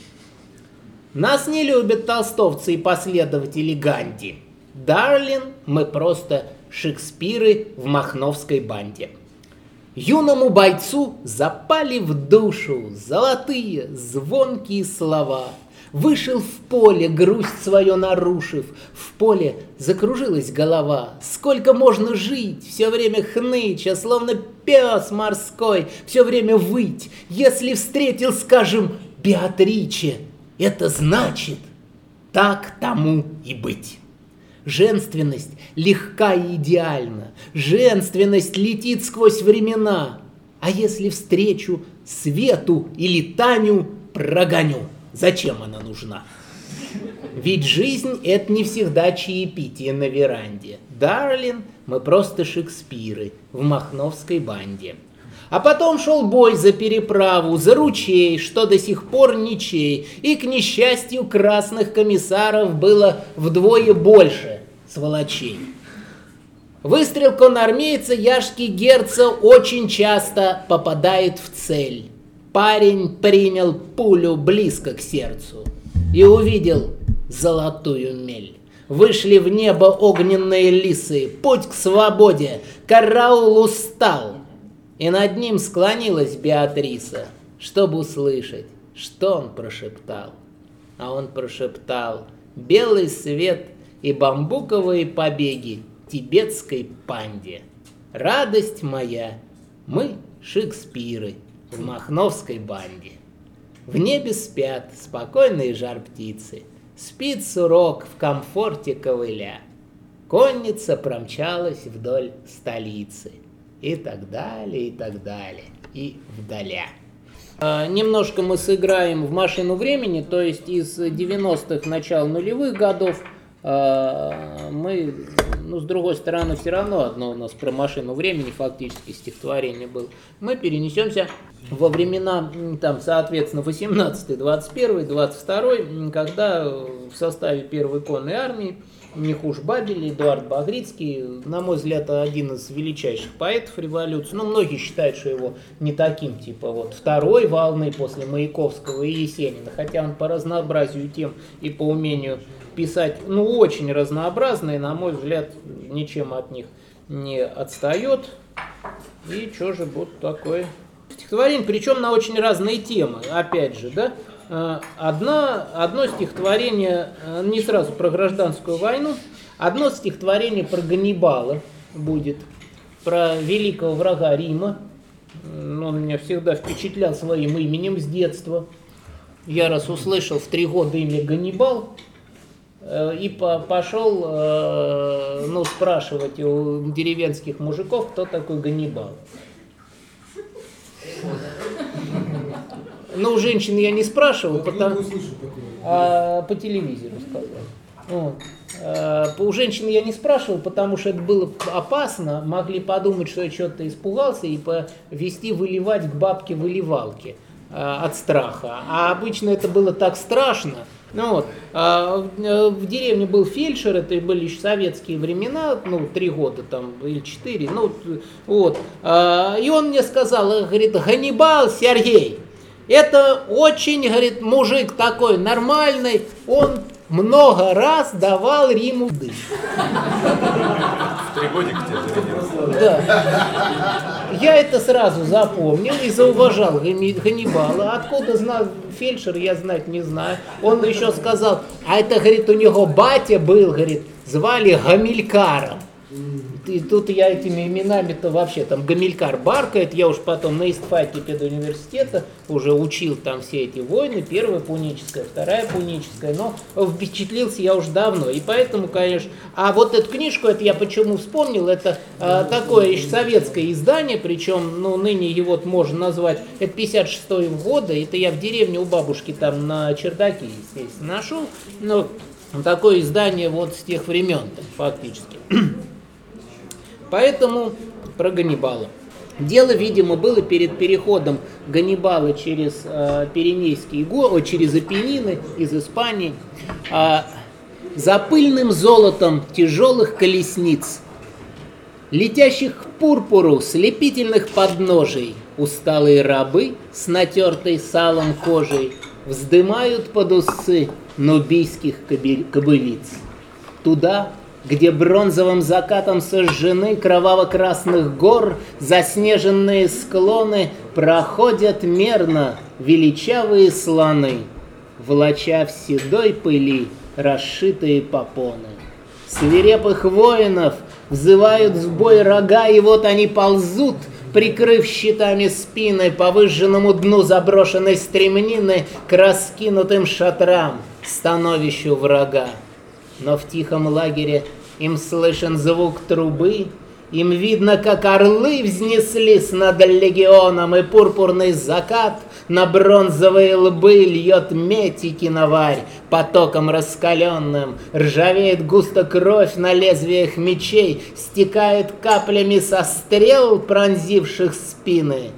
Нас не любят толстовцы и последователи Ганди. Дарлин, мы просто Шекспиры в махновской банде. Юному бойцу запали в душу золотые, звонкие слова. Вышел в поле, грусть свою нарушив, в поле закружилась голова. Сколько можно жить, все время хныча, словно пес морской, все время выть. Если встретил, скажем, Беатриче, это значит, так тому и быть. Женственность легка и идеальна. Женственность летит сквозь времена. А если встречу Свету или Таню прогоню, зачем она нужна? Ведь жизнь — это не всегда чаепитие на веранде. Дарлин, мы просто Шекспиры в махновской банде. А потом шел бой за переправу, за ручей, что до сих пор ничей. И, к несчастью, красных комиссаров было вдвое больше сволочей. Выстрел конармейца Яшки Герца очень часто попадает в цель. Парень принял пулю близко к сердцу и увидел золотую мель. Вышли в небо огненные лисы, путь к свободе, караул устал, и над ним склонилась Беатриса, чтобы услышать, что он прошептал. А он прошептал «Белый свет и бамбуковые побеги тибетской панде. Радость моя, мы Шекспиры в Махновской банде. В небе спят спокойные жар птицы, Спит сурок в комфорте ковыля. Конница промчалась вдоль столицы – и так далее, и так далее, и вдаля. А, немножко мы сыграем в машину времени, то есть из 90-х, начала нулевых годов а, мы, ну, с другой стороны, все равно одно у нас про машину времени фактически стихотворение было. Мы перенесемся во времена, там, соответственно, 18, 21, 22, когда в составе первой конной армии не хуже Бабеля, Эдуард Багрицкий, на мой взгляд, один из величайших поэтов революции. Ну, многие считают, что его не таким, типа вот второй волны после Маяковского и Есенина, хотя он по разнообразию тем и по умению писать, ну, очень разнообразные, на мой взгляд, ничем от них не отстает. И что же вот такое стихотворение, причем на очень разные темы, опять же, да, одна, одно стихотворение э, не сразу про гражданскую войну, одно стихотворение про Ганнибала будет, про великого врага Рима. Он меня всегда впечатлял своим именем с детства. Я раз услышал в три года имя Ганнибал, э, и пошел ну, спрашивать у деревенских мужиков, кто такой Ганнибал. Но у женщин я не спрашивал, потому, а по телевизору сказал. Вот. А, у женщин я не спрашивал, потому что это было опасно. Могли подумать, что я что-то испугался и повести выливать к бабке выливалки а, от страха. А обычно это было так страшно. Ну вот, а в деревне был фельдшер, это были еще советские времена, ну, три года там, или четыре, ну, вот. И он мне сказал, говорит, Ганнибал Сергей, это очень, говорит, мужик такой нормальный, он много раз давал Риму дым.
В три годика тебе
Да. Я это сразу запомнил и зауважал Ганнибала. Откуда знал фельдшер, я знать не знаю. Он еще сказал, а это, говорит, у него батя был, говорит, звали Гамилькаром и тут я этими именами-то вообще, там Гамилькар баркает, я уж потом на истфаке педуниверситета уже учил там все эти войны, первая пуническая, вторая пуническая, но впечатлился я уже давно, и поэтому, конечно, а вот эту книжку, это я почему вспомнил, это а, такое еще советское издание, причем, ну, ныне его можно назвать, это 56 -го года, это я в деревне у бабушки там на чердаке, естественно, нашел, но такое издание вот с тех времен, фактически. Поэтому про Ганнибала. Дело, видимо, было перед переходом Ганнибала через э, Пиренейские горы, через Апеннины из Испании. Э, за пыльным золотом тяжелых колесниц, летящих к пурпуру слепительных подножий, усталые рабы с натертой салом кожей вздымают под усы нубийских кобылиц. Туда, где бронзовым закатом сожжены кроваво-красных гор, заснеженные склоны проходят мерно величавые слоны, волоча в седой пыли расшитые попоны. Свирепых воинов взывают в бой рога, и вот они ползут, прикрыв щитами спины по выжженному дну заброшенной стремнины к раскинутым шатрам, становищу врага но в тихом лагере им слышен звук трубы, им видно, как орлы взнеслись над легионом, и пурпурный закат на бронзовые лбы льет медь и киноварь потоком раскаленным. Ржавеет густо кровь на лезвиях мечей, стекает каплями со стрел, пронзивших спины.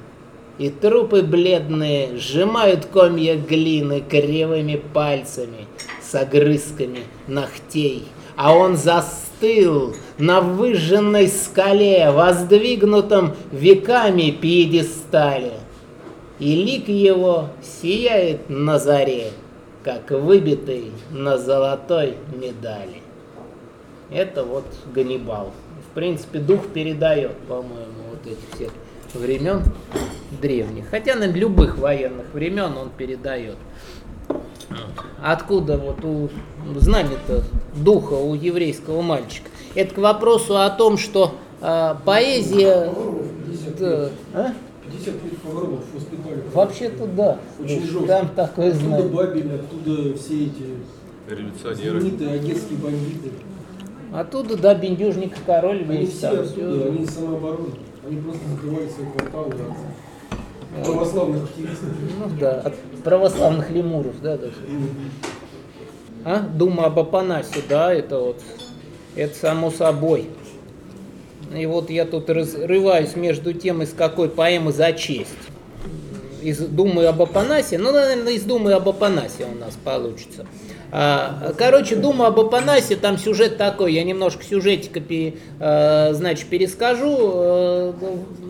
И трупы бледные сжимают комья глины кривыми пальцами с огрызками ногтей, а он застыл на выжженной скале, воздвигнутом веками пьедестале. И лик его сияет на заре, как выбитый на золотой медали. Это вот Ганнибал. В принципе, дух передает, по-моему, вот этих всех времен древних. Хотя на любых военных времен он передает. Откуда вот у знания-то духа у еврейского мальчика? Это к вопросу о том, что э, поэзия... Да, а? Вообще-то да.
Очень жестко.
Там такое
оттуда
знание.
Бабель, оттуда все эти
Революционеры.
знаменитые одесские бандиты.
Оттуда, да, бендюжник король
Они
весь
все
там.
оттуда, они самообороны. Они просто закрывали свои кварталы православных активистов.
Ну да, православных лемуров, да, даже. А? Дума об Апанасе, да, это вот, это само собой. И вот я тут разрываюсь между тем, из какой поэмы за честь. Из Думы об Апанасе, ну, наверное, из Думы об Апанасе у нас получится. А, Короче, Дума об Апанасе, там сюжет такой, я немножко сюжетика э, значит, перескажу. Э,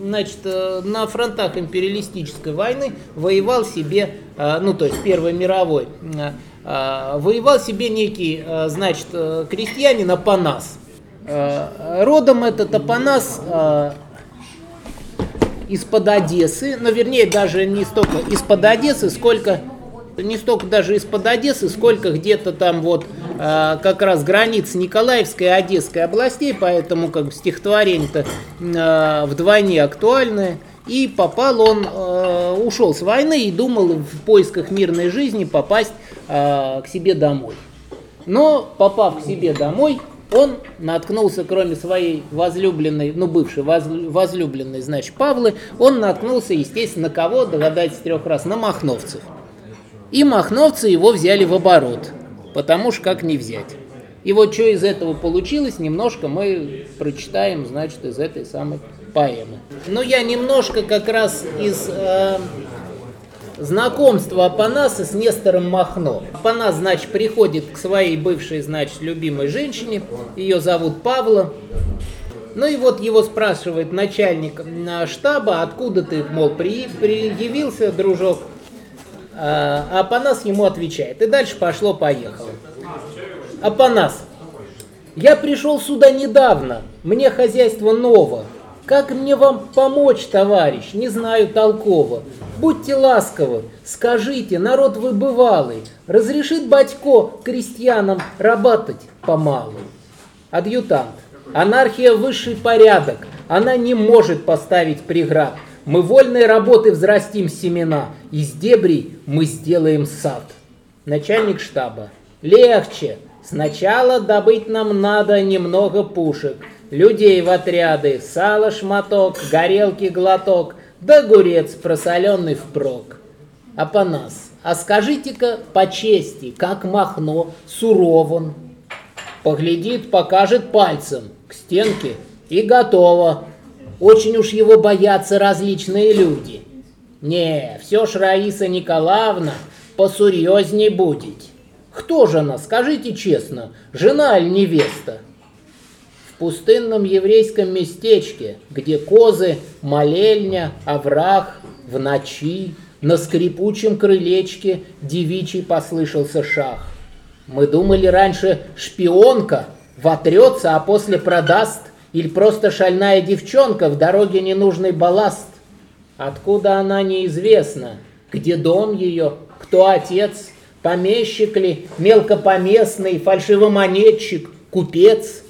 Значит, э, на фронтах империалистической войны воевал себе, ну, то есть Первой мировой, э, э, воевал себе некий, э, значит, э, крестьянин Апанас. Э, Родом этот Апанас э, из-под Одессы, но вернее даже не столько из-под Одессы, сколько не столько даже из-под Одессы, сколько где-то там вот э, как раз границ Николаевской и Одесской областей, поэтому как бы стихотворение-то э, вдвойне актуальное. И попал он, э, ушел с войны и думал в поисках мирной жизни попасть э, к себе домой. Но попав к себе домой, он наткнулся, кроме своей возлюбленной, ну, бывшей возлю- возлюбленной, значит, Павлы, он наткнулся, естественно, на кого, догадайтесь трех раз, на махновцев. И махновцы его взяли в оборот, потому что как не взять. И вот что из этого получилось, немножко мы прочитаем, значит, из этой самой поэмы. Но я немножко как раз из э, знакомства Апанаса с Нестором Махно. Апанас, значит, приходит к своей бывшей, значит, любимой женщине, ее зовут Павла. Ну и вот его спрашивает начальник э, штаба, откуда ты, мол, при, приявился, дружок. А Апанас ему отвечает. И дальше пошло-поехало. Апанас, я пришел сюда недавно, мне хозяйство ново. Как мне вам помочь, товарищ, не знаю толково. Будьте ласковы, скажите, народ вы бывалый, разрешит батько крестьянам работать помалу? Адъютант, анархия высший порядок, она не может поставить преград. Мы вольной работы взрастим семена, из дебрей мы сделаем сад. Начальник штаба. Легче. Сначала добыть нам надо немного пушек, людей в отряды, сало шматок, горелки глоток, да огурец просоленный впрок. Апанас, а скажите-ка по чести, как Махно сурован. Поглядит, покажет пальцем к стенке и готово. Очень уж его боятся различные люди. Не, все ж Раиса Николаевна посерьезней будет. Кто же она, скажите честно, жена или невеста? В пустынном еврейском местечке, где козы, молельня, овраг, в ночи, на скрипучем крылечке девичий послышался шах. Мы думали раньше шпионка, вотрется, а после продаст, или просто шальная девчонка, в дороге ненужный балласт. Откуда она неизвестна, где дом ее, кто отец, помещик ли, мелкопоместный, фальшивомонетчик, купец.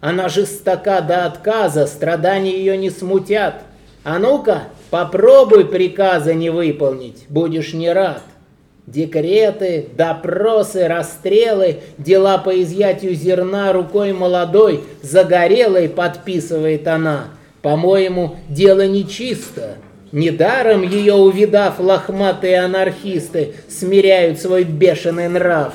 Она жестока до отказа, страдания ее не смутят. А ну-ка, попробуй приказа не выполнить, будешь не рад. Декреты, допросы, расстрелы, дела по изъятию зерна рукой молодой, загорелой подписывает она. По-моему, дело нечисто. Недаром ее увидав, лохматые анархисты смиряют свой бешеный нрав.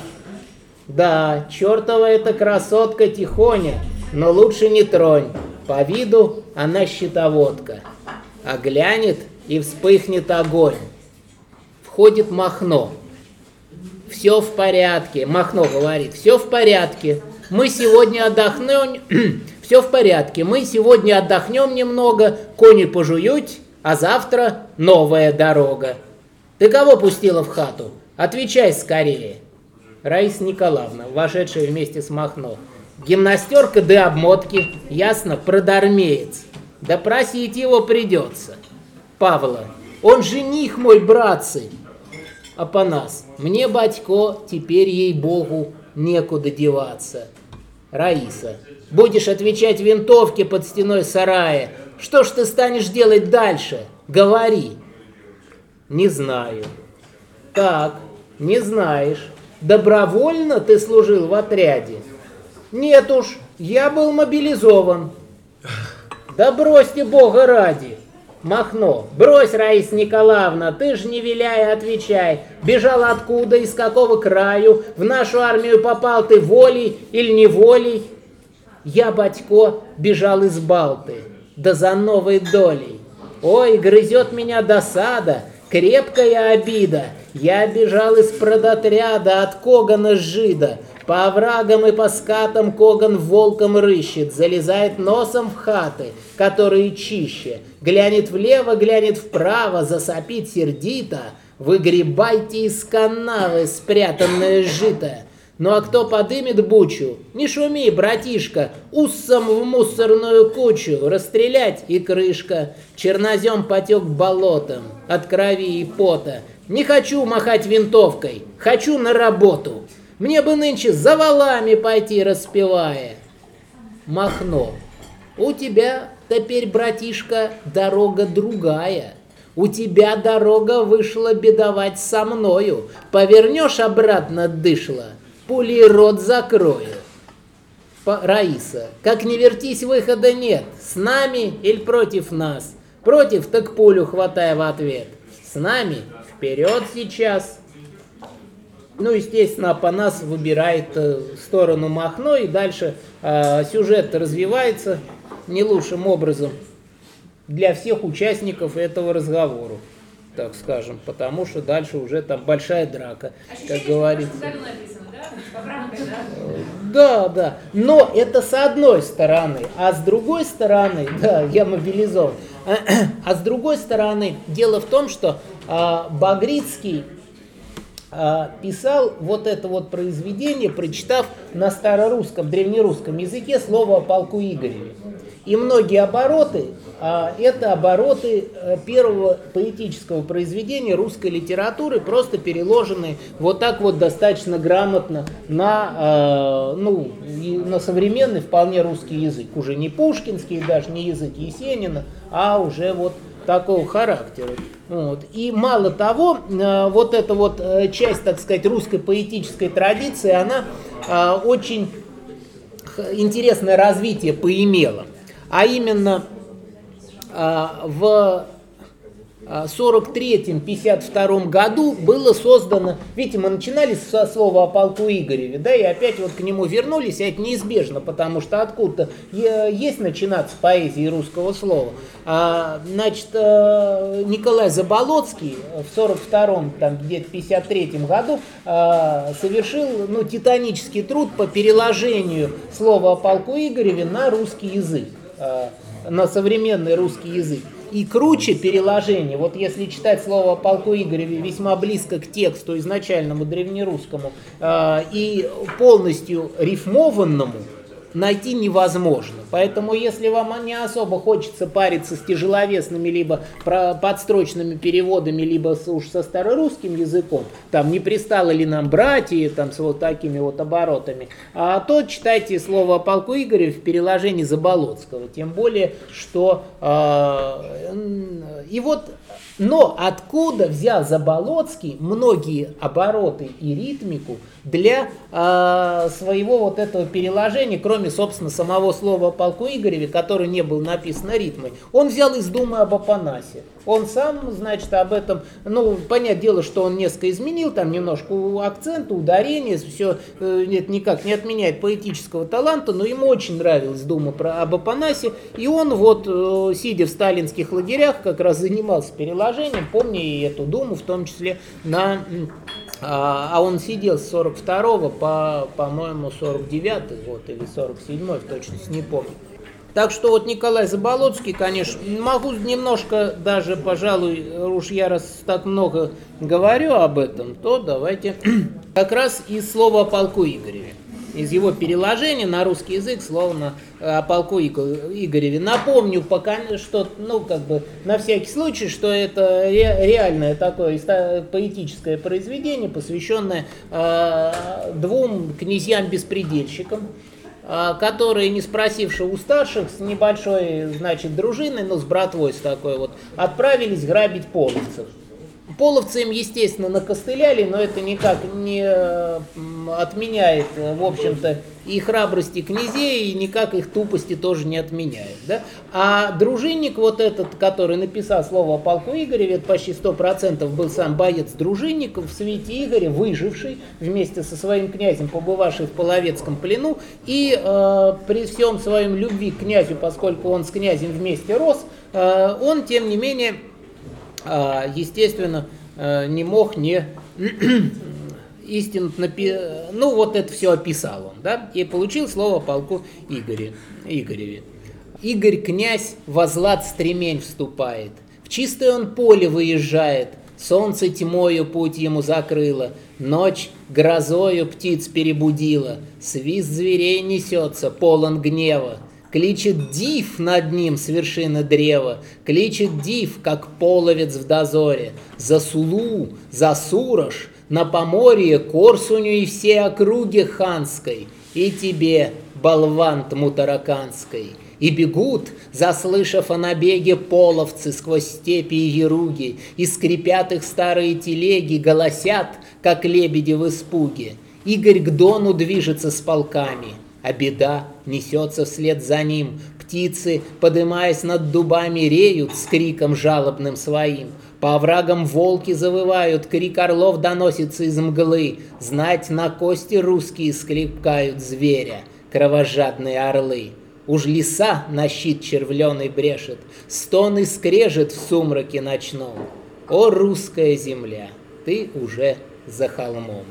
Да, чертова эта красотка тихоня, но лучше не тронь. По виду она щитоводка. А глянет и вспыхнет огонь. Входит Махно. Все в порядке, Махно говорит, все в порядке. Мы сегодня отдохнем, все в порядке. Мы сегодня отдохнем немного, кони пожуют, а завтра новая дорога. Ты кого пустила в хату? Отвечай скорее. Раиса Николаевна, вошедшая вместе с Махно. Гимнастерка да обмотки, ясно, продармеец. Да просить его придется. Павла, он жених мой, братцы. Апанас, мне, батько, теперь, ей-богу, некуда деваться. Раиса, будешь отвечать винтовке под стеной сарая. Что ж ты станешь делать дальше? Говори. Не знаю. Так, не знаешь. Добровольно ты служил в отряде? Нет уж, я был мобилизован. Да бросьте Бога ради. Махно. Брось, Раиса Николаевна, ты ж не виляй, отвечай. Бежал откуда, из какого краю? В нашу армию попал ты волей или неволей? Я, батько, бежал из Балты, да за новой долей. Ой, грызет меня досада, крепкая обида. Я бежал из продотряда от Когана жида. По оврагам и по скатам Коган волком рыщет, залезает носом в хаты, которые чище. Глянет влево, глянет вправо, засопит сердито. Выгребайте из канавы спрятанное жито. Ну а кто подымет бучу? Не шуми, братишка, уссом в мусорную кучу, расстрелять и крышка. Чернозем потек болотом от крови и пота. Не хочу махать винтовкой, хочу на работу. Мне бы нынче за валами пойти, распевая. Махно. У тебя теперь, братишка, дорога другая. У тебя дорога вышла бедовать со мною. Повернешь обратно дышло, пули рот закрою. Раиса, как не вертись, выхода нет. С нами или против нас? Против, так пулю хватай в ответ. С нами вперед сейчас. Ну, естественно, Апанас выбирает э, сторону Махно, и дальше э, сюжет развивается не лучшим образом для всех участников этого разговора, так скажем, потому что дальше уже там большая драка, как говорится.
написано, да? Поправка, да?
Да, да. Но это с одной стороны. А с другой стороны, да, я мобилизован. А с другой стороны, дело в том, что Багрицкий а, писал вот это вот произведение, прочитав на старорусском, древнерусском языке слово о полку Игореве. И многие обороты, а, это обороты э, первого поэтического произведения русской литературы, просто переложенные вот так вот достаточно грамотно на, э, ну, на современный вполне русский язык. Уже не пушкинский, даже не язык Есенина, а уже вот такого характера. Вот. И мало того, э, вот эта вот э, часть, так сказать, русской поэтической традиции, она э, очень интересное развитие поимела. А именно в 43-52 году было создано, видите, мы начинали со слова о полку Игореве, да, и опять вот к нему вернулись, а это неизбежно, потому что откуда-то есть начинаться поэзии русского слова. А, значит, э, Николай Заболоцкий в 42-м, там где-то 53-м году э, совершил, ну, титанический труд по переложению слова о полку Игореве на русский язык, э, на современный русский язык. И круче переложение, вот если читать слово полку Игореве весьма близко к тексту изначальному древнерусскому э, и полностью рифмованному, найти невозможно. Поэтому, если вам не особо хочется париться с тяжеловесными либо подстрочными переводами, либо уж со старорусским языком, там не пристало ли нам братья, там с вот такими вот оборотами, а то читайте слово о полку Игоря в переложении Заболоцкого. Тем более, что э, и вот но откуда взял Заболоцкий многие обороты и ритмику для э, своего вот этого переложения, кроме, собственно, самого слова о полку Игореве, который не был написан ритмой, он взял из Думы об Апанасе. Он сам, значит, об этом, ну, понятное дело, что он несколько изменил, там немножко акцента, ударения, все это никак не отменяет поэтического таланта, но ему очень нравилась Дума про, об Апанасе, и он вот, э, сидя в сталинских лагерях, как раз занимался переложением, помня и эту Думу, в том числе на... а а он сидел с 42 по, по-моему, 49 год или 47 в точности не помню. Так что вот Николай Заболоцкий, конечно, могу немножко даже, пожалуй, уж я раз так много говорю об этом, то давайте как раз из слова о полку Игореве. Из его переложения на русский язык словно о полку Иго- Игореве. Напомню пока, что, ну, как бы, на всякий случай, что это ре- реальное такое поэтическое произведение, посвященное э, двум князьям-беспредельщикам, а, которые, не спросивши у старших, с небольшой, значит, дружиной, ну, с братвой с такой вот, отправились грабить половцев. Половцы им, естественно, накостыляли, но это никак не, отменяет, э, в общем-то, и храбрости князей, и никак их тупости тоже не отменяет. Да? А дружинник вот этот, который написал слово о полку Игореве, это почти 100% был сам боец дружинников в свете Игоря, выживший вместе со своим князем, побывавший в Половецком плену, и э, при всем своем любви к князю, поскольку он с князем вместе рос, э, он, тем не менее, естественно, э, не мог не истинно, напи... ну вот это все описал он, да, и получил слово полку Игоре, Игореве. Игорь князь во злат стремень вступает, в чистое он поле выезжает, солнце тьмою путь ему закрыло, ночь грозою птиц перебудила, свист зверей несется, полон гнева, Кличет див над ним с вершины древа, Кличет див, как половец в дозоре, За Сулу, за Сурож, на Поморье, Корсуню и все округи ханской, И тебе, болван тмутараканской. И бегут, заслышав о набеге половцы сквозь степи и еруги, И скрипят их старые телеги, голосят, как лебеди в испуге. Игорь к Дону движется с полками — а беда несется вслед за ним. Птицы, подымаясь над дубами, реют с криком жалобным своим. По оврагам волки завывают, крик орлов доносится из мглы. Знать на кости русские скрипкают зверя, кровожадные орлы. Уж леса на щит червленый брешет, стон и скрежет в сумраке ночном. О, русская земля, ты уже за холмом.